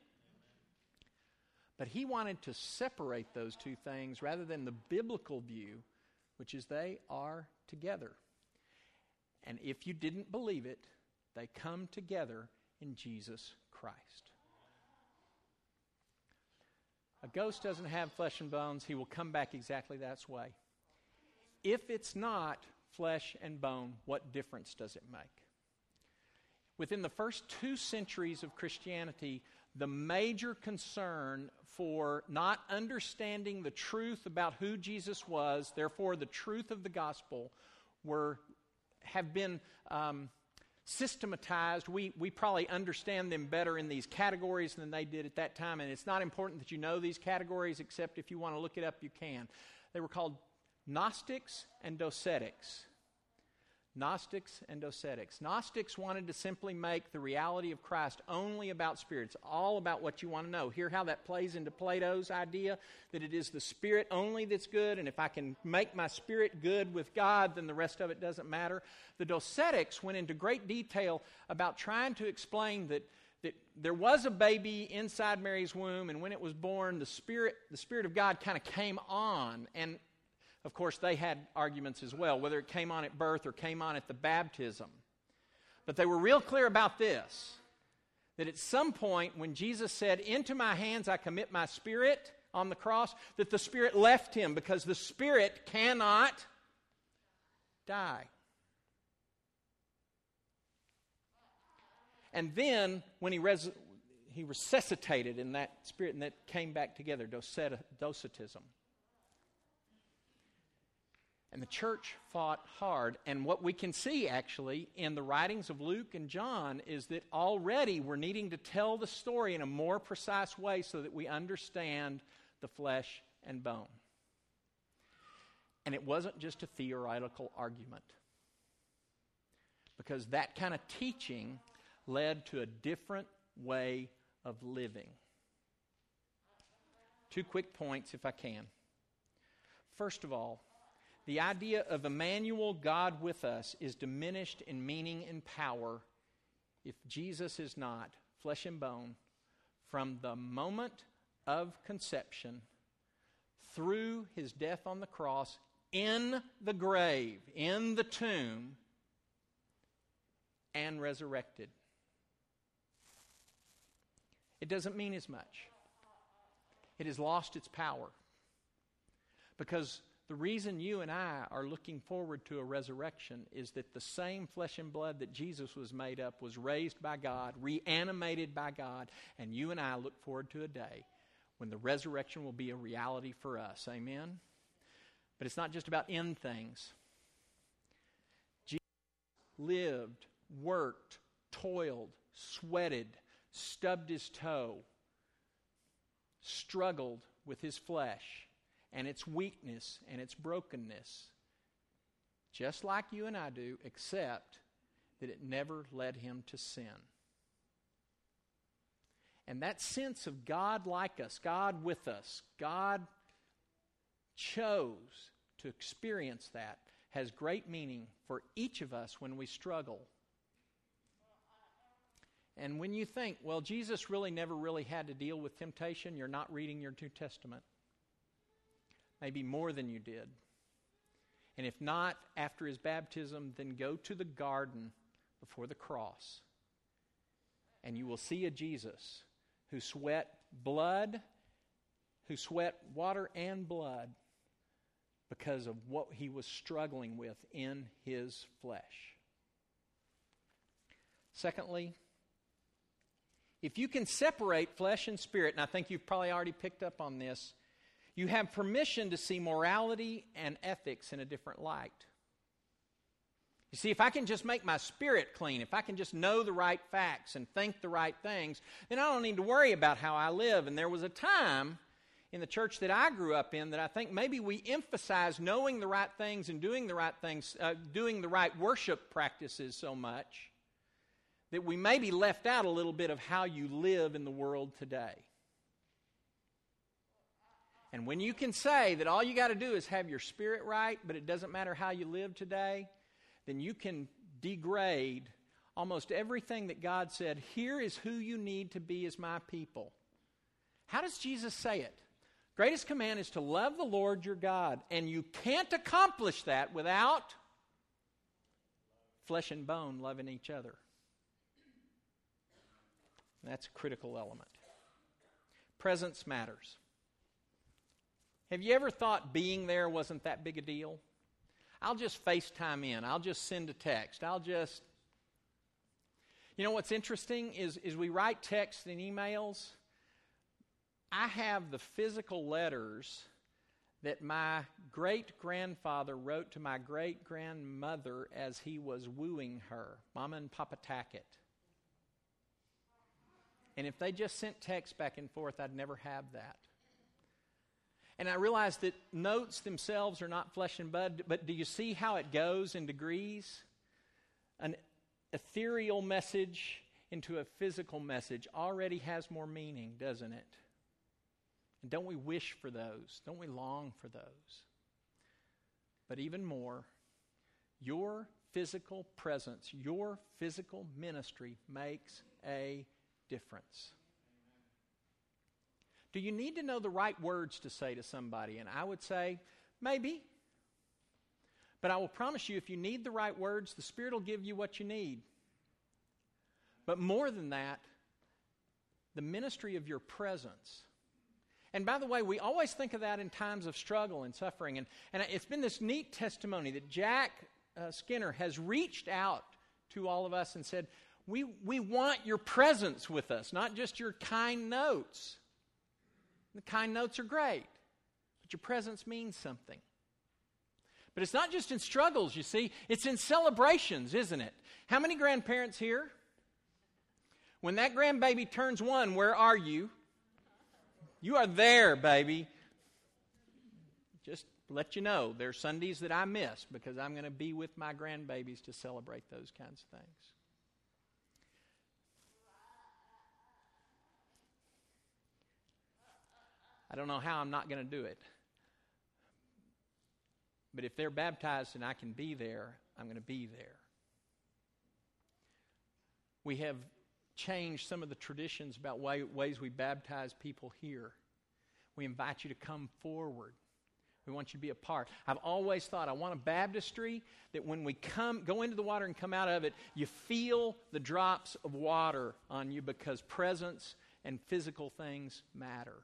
But he wanted to separate those two things rather than the biblical view, which is they are together. And if you didn't believe it, they come together in Jesus Christ. A ghost doesn't have flesh and bones, he will come back exactly that way. If it's not flesh and bone, what difference does it make? Within the first two centuries of Christianity, the major concern for not understanding the truth about who Jesus was, therefore the truth of the gospel, were have been um, systematized. We, we probably understand them better in these categories than they did at that time, and it's not important that you know these categories, except if you want to look it up, you can. They were called Gnostics and Docetics. Gnostics and Docetics. Gnostics wanted to simply make the reality of Christ only about spirits, all about what you want to know. Hear how that plays into Plato's idea that it is the spirit only that's good, and if I can make my spirit good with God, then the rest of it doesn't matter. The Docetics went into great detail about trying to explain that that there was a baby inside Mary's womb, and when it was born, the Spirit, the Spirit of God kind of came on. And of course, they had arguments as well, whether it came on at birth or came on at the baptism. But they were real clear about this that at some point when Jesus said, Into my hands I commit my spirit on the cross, that the spirit left him because the spirit cannot die. And then when he, res- he resuscitated in that spirit and that came back together, docetism. And the church fought hard. And what we can see actually in the writings of Luke and John is that already we're needing to tell the story in a more precise way so that we understand the flesh and bone. And it wasn't just a theoretical argument, because that kind of teaching led to a different way of living. Two quick points, if I can. First of all, the idea of Emmanuel, God with us, is diminished in meaning and power if Jesus is not flesh and bone from the moment of conception through his death on the cross in the grave, in the tomb, and resurrected. It doesn't mean as much. It has lost its power. Because the reason you and I are looking forward to a resurrection is that the same flesh and blood that Jesus was made up was raised by God, reanimated by God, and you and I look forward to a day when the resurrection will be a reality for us. Amen? But it's not just about end things. Jesus lived, worked, toiled, sweated, stubbed his toe, struggled with his flesh and its weakness and its brokenness, just like you and I do, except that it never led him to sin. And that sense of God like us, God with us, God chose to experience that has great meaning for each of us when we struggle. And when you think, well, Jesus really never really had to deal with temptation, you're not reading your New Testament. Maybe more than you did. And if not after his baptism, then go to the garden before the cross. And you will see a Jesus who sweat blood, who sweat water and blood because of what he was struggling with in his flesh. Secondly, if you can separate flesh and spirit, and I think you've probably already picked up on this, you have permission to see morality and ethics in a different light. You see, if I can just make my spirit clean, if I can just know the right facts and think the right things, then I don't need to worry about how I live. And there was a time in the church that I grew up in that I think maybe we emphasize knowing the right things and doing the right things, uh, doing the right worship practices so much that we maybe left out a little bit of how you live in the world today. And when you can say that all you got to do is have your spirit right, but it doesn't matter how you live today, then you can degrade almost everything that God said, here is who you need to be as my people. How does Jesus say it? Greatest command is to love the Lord your God, and you can't accomplish that without flesh and bone loving each other. That's a critical element. Presence matters. Have you ever thought being there wasn't that big a deal? I'll just FaceTime in. I'll just send a text. I'll just. You know what's interesting is, is we write texts and emails I have the physical letters that my great grandfather wrote to my great grandmother as he was wooing her, Mama and Papa Tackett. And if they just sent text back and forth, I'd never have that. And I realized that notes themselves are not flesh and blood, but do you see how it goes in degrees? An ethereal message into a physical message already has more meaning, doesn't it? And don't we wish for those? Don't we long for those? But even more, your physical presence, your physical ministry makes a difference. Do you need to know the right words to say to somebody? And I would say, maybe. But I will promise you, if you need the right words, the Spirit will give you what you need. But more than that, the ministry of your presence and by the way, we always think of that in times of struggle and suffering. And, and it's been this neat testimony that Jack uh, Skinner has reached out to all of us and said, we, we want your presence with us, not just your kind notes. The kind notes are great, but your presence means something. But it's not just in struggles, you see, it's in celebrations, isn't it? How many grandparents here? When that grandbaby turns one, where are you? You are there, baby. Just let you know, there are Sundays that I miss because I'm going to be with my grandbabies to celebrate those kinds of things. I don't know how I'm not going to do it. But if they're baptized and I can be there, I'm going to be there. We have changed some of the traditions about way, ways we baptize people here. We invite you to come forward. We want you to be a part. I've always thought I want a baptistry that when we come go into the water and come out of it, you feel the drops of water on you because presence and physical things matter.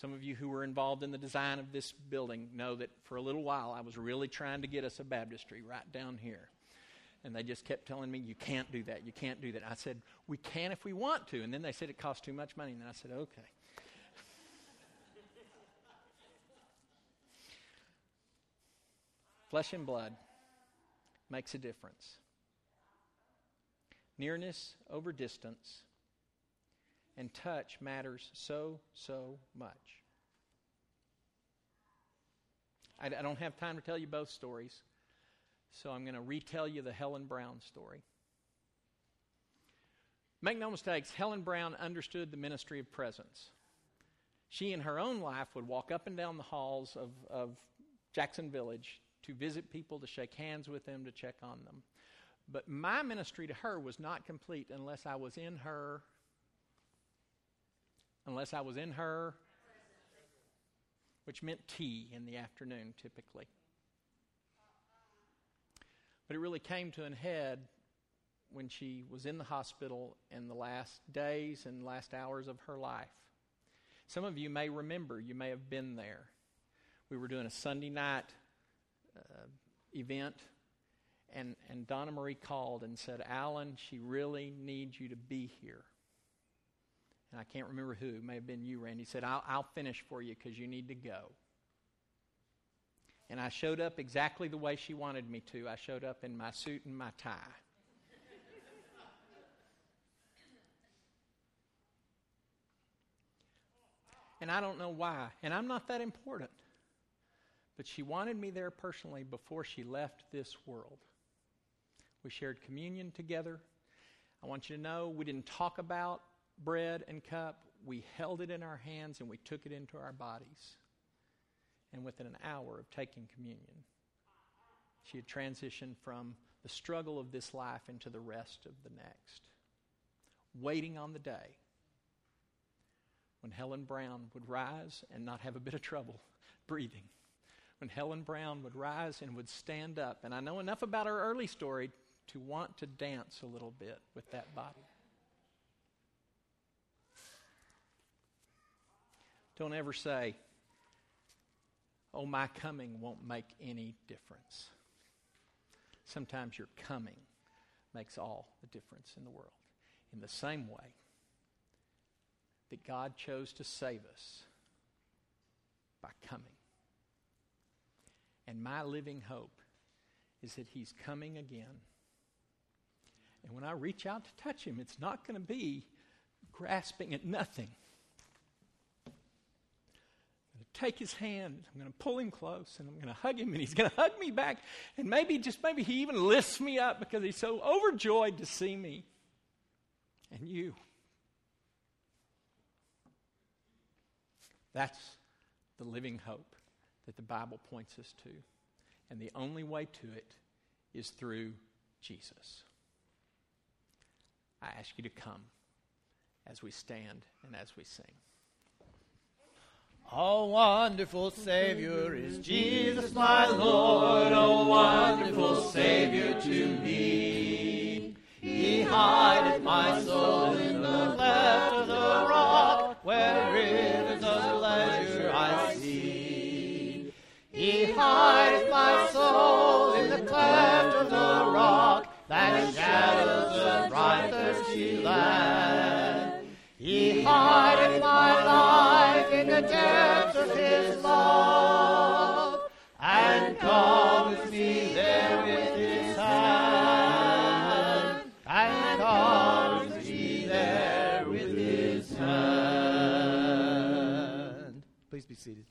Some of you who were involved in the design of this building know that for a little while I was really trying to get us a baptistry right down here. And they just kept telling me, you can't do that, you can't do that. I said, we can if we want to. And then they said it costs too much money. And then I said, okay. Flesh and blood. makes a difference. Nearness over distance and touch matters so, so much. I, I don't have time to tell you both stories, so I'm going to retell you the Helen Brown story. Make no mistakes, Helen Brown understood the ministry of presence. She, in her own life, would walk up and down the halls of, of Jackson Village to visit people, to shake hands with them, to check on them. But my ministry to her was not complete unless I was in her, unless I was in her, which meant tea in the afternoon typically. But it really came to an head when she was in the hospital in the last days and last hours of her life. Some of you may remember, you may have been there. We were doing a Sunday night uh, event, and, and Donna Marie called and said, Alan, she really needs you to be here. And I can't remember who, it may have been you, Randy, said, I'll, I'll finish for you because you need to go. And I showed up exactly the way she wanted me to. I showed up in my suit and my tie. And I don't know why. And I'm not that important. But she wanted me there personally before she left this world. We shared communion together. I want you to know we didn't talk about bread and cup. We held it in our hands and we took it into our bodies. And within an hour of taking communion, she had transitioned from the struggle of this life into the rest of the next, waiting on the day when Helen Brown would rise and not have a bit of trouble breathing. When Helen Brown would rise and would stand up. And I know enough about her early story to want to dance a little bit with that body. Don't ever say, Oh, my coming won't make any difference. Sometimes your coming makes all the difference in the world. In the same way, that God chose to save us by coming. And my living hope is that He's coming again. And when I reach out to touch Him, it's not going to be grasping at nothing. I'm going to take His hand, I'm going to pull Him close, and I'm going to hug Him, and He's going to hug me back. And maybe, just maybe, He even lifts me up because He's so overjoyed to see me and you. That's the living hope that the Bible points us to. And the only way to it is through Jesus. I ask you to come as we stand and as we sing. Oh, wonderful Savior is Jesus, my Lord. Oh, wonderful Savior to me. He hideth my soul in the cleft of the rock, where rivers of pleasure I see. He hideth my soul in the cleft of the rock, that shadows the bright thirsty land. The depths of his love, and covers me there with his hand, and covers me there with his hand. Please be seated.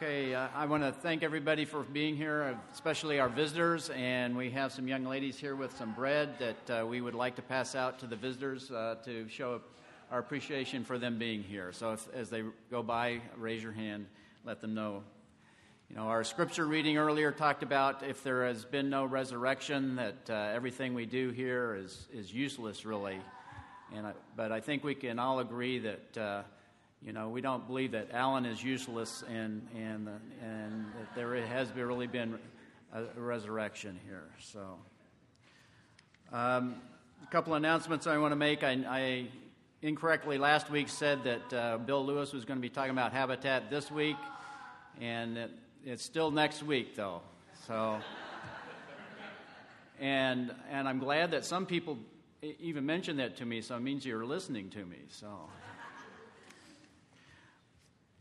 Okay, uh, I want to thank everybody for being here, especially our visitors. And we have some young ladies here with some bread that uh, we would like to pass out to the visitors uh, to show our appreciation for them being here. So if, as they go by, raise your hand, let them know. You know, our scripture reading earlier talked about if there has been no resurrection, that uh, everything we do here is, is useless, really. And I, but I think we can all agree that uh, you know, we don't believe that Alan is useless and, and, and that there has really been a resurrection here. So, um, a couple of announcements I want to make. I, I incorrectly last week said that uh, Bill Lewis was going to be talking about Habitat this week, and it, it's still next week, though. So, and, and I'm glad that some people even mentioned that to me, so it means you're listening to me. So,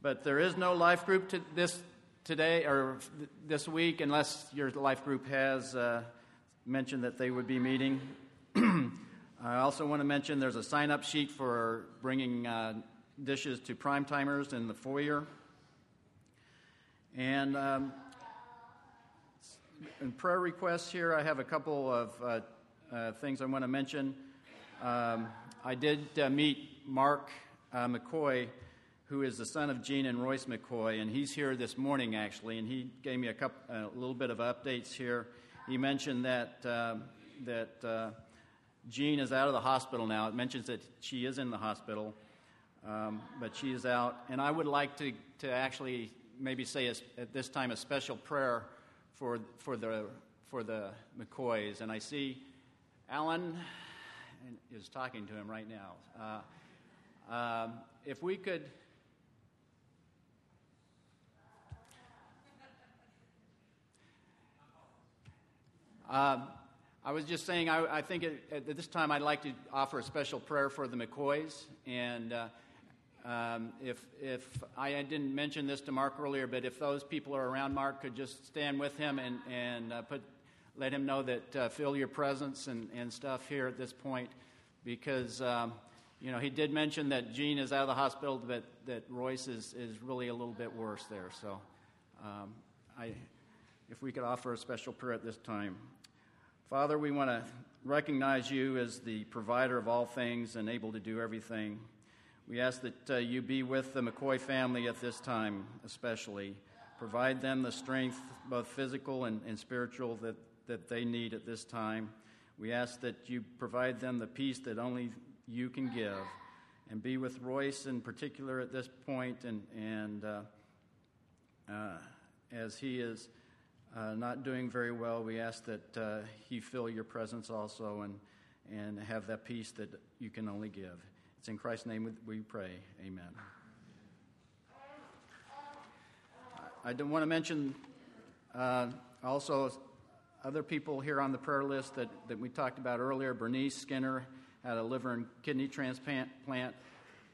but there is no life group to this today or this week unless your life group has uh, mentioned that they would be meeting. I also want to mention there's a sign up sheet for bringing uh, dishes to prime timers in the foyer. And um, in prayer requests here, I have a couple of uh, uh, things I want to mention. Um, I did uh, meet Mark uh, McCoy, who is the son of Gene and Royce McCoy, and he's here this morning actually, and he gave me a, couple, a little bit of updates here. He mentioned that um, that uh, Jean is out of the hospital now. It mentions that she is in the hospital, um, but she is out. And I would like to, to actually maybe say a, at this time a special prayer for, for, the, for the McCoys. And I see Alan is talking to him right now. Uh, um, if we could. Um, I was just saying, I, I think it, at this time I'd like to offer a special prayer for the McCoys. And uh, um, if, if I didn't mention this to Mark earlier, but if those people are around Mark, could just stand with him and, and uh, put, let him know that uh, feel your presence and, and stuff here at this point. Because, um, you know, he did mention that Gene is out of the hospital, but that Royce is, is really a little bit worse there. So um, I, if we could offer a special prayer at this time. Father, we want to recognize you as the provider of all things and able to do everything. We ask that uh, you be with the McCoy family at this time, especially. Provide them the strength, both physical and, and spiritual, that, that they need at this time. We ask that you provide them the peace that only you can give. And be with Royce in particular at this point, and, and uh, uh, as he is uh, not doing very well, we ask that uh, He fill your presence also and, and have that peace that you can only give. It's in Christ's name we pray. Amen. I don't want to mention uh, also other people here on the prayer list that, that we talked about earlier. Bernice Skinner had a liver and kidney transplant.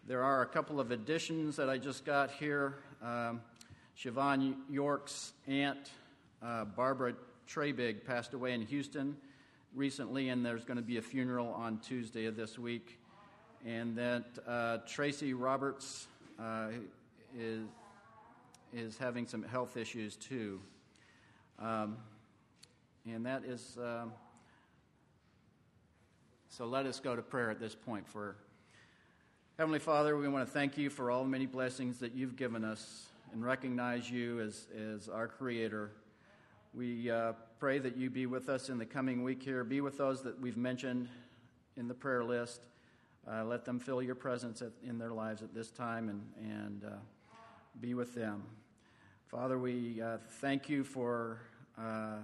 There are a couple of additions that I just got here. Um, Siobhan York's aunt uh, Barbara Trebig passed away in Houston recently, and there's going to be a funeral on Tuesday of this week. And that uh, Tracy Roberts uh, is, is having some health issues too. Um, and that is. Um, so let us go to prayer at this point for Heavenly Father, we want to thank you for all the many blessings that you've given us and recognize you as, as our Creator. We uh, pray that you be with us in the coming week here. Be with those that we've mentioned in the prayer list. Uh, let them feel your presence at, in their lives at this time and, and uh, be with them. Father, we uh, thank you for uh,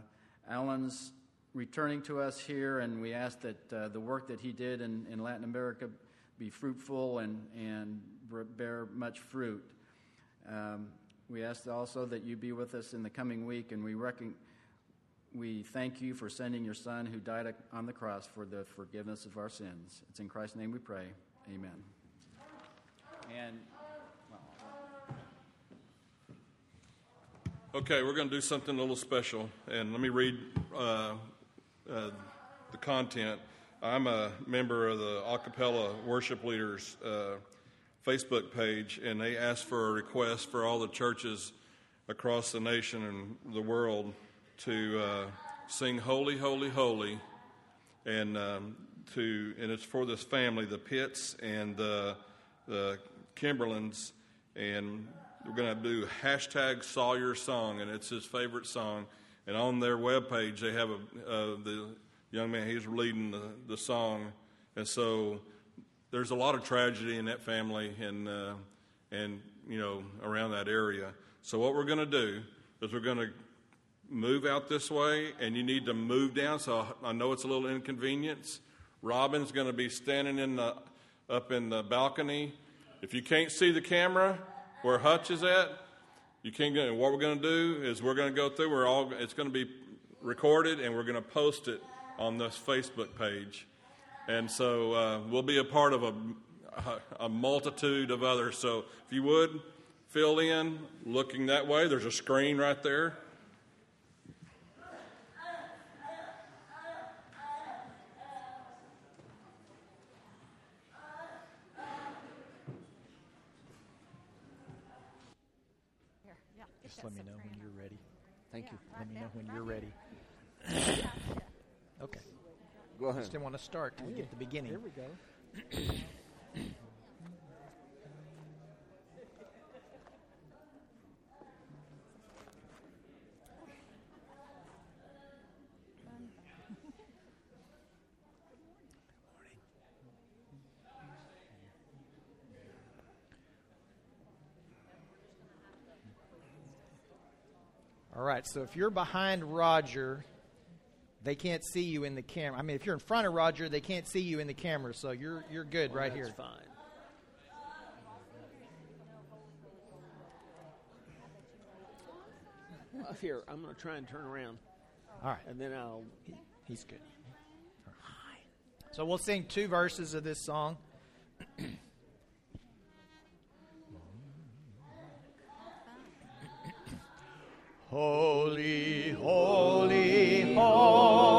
Alan's returning to us here, and we ask that uh, the work that he did in, in Latin America be fruitful and, and bear much fruit. Um, we ask also that you be with us in the coming week, and we reckon, we thank you for sending your Son who died on the cross for the forgiveness of our sins. It's in Christ's name we pray. Amen. And Okay, we're going to do something a little special, and let me read uh, uh, the content. I'm a member of the Acapella Worship Leaders uh, Facebook page, and they asked for a request for all the churches across the nation and the world to uh, sing "Holy, Holy, Holy," and um, to and it's for this family, the Pitts and the the Kimberlins, and we're going to do hashtag Sawyer song, and it's his favorite song. And on their webpage, they have a uh, the young man he's leading the, the song, and so there's a lot of tragedy in that family and uh, and you know around that area. So what we're going to do is we're going to move out this way, and you need to move down. So I know it's a little inconvenience. Robin's going to be standing in the up in the balcony. If you can't see the camera where Hutch is at, you can't get. What we're going to do is we're going to go through. We're all. It's going to be recorded, and we're going to post it on this Facebook page. And so uh, we'll be a part of a, a multitude of others. So if you would, fill in looking that way. There's a screen right there. Just let me know when you're ready. Thank you. Let me know when you're ready. Go ahead. Just didn't want to start we get the beginning. Here we go. All right, so if you're behind Roger, they can't see you in the camera. I mean, if you're in front of Roger, they can't see you in the camera, so you're you're good right here. That's fine. Uh, here, I'm going to try and turn around, All right, and then I'll. he's good. So we'll sing two verses of this song. Holy, holy, holy,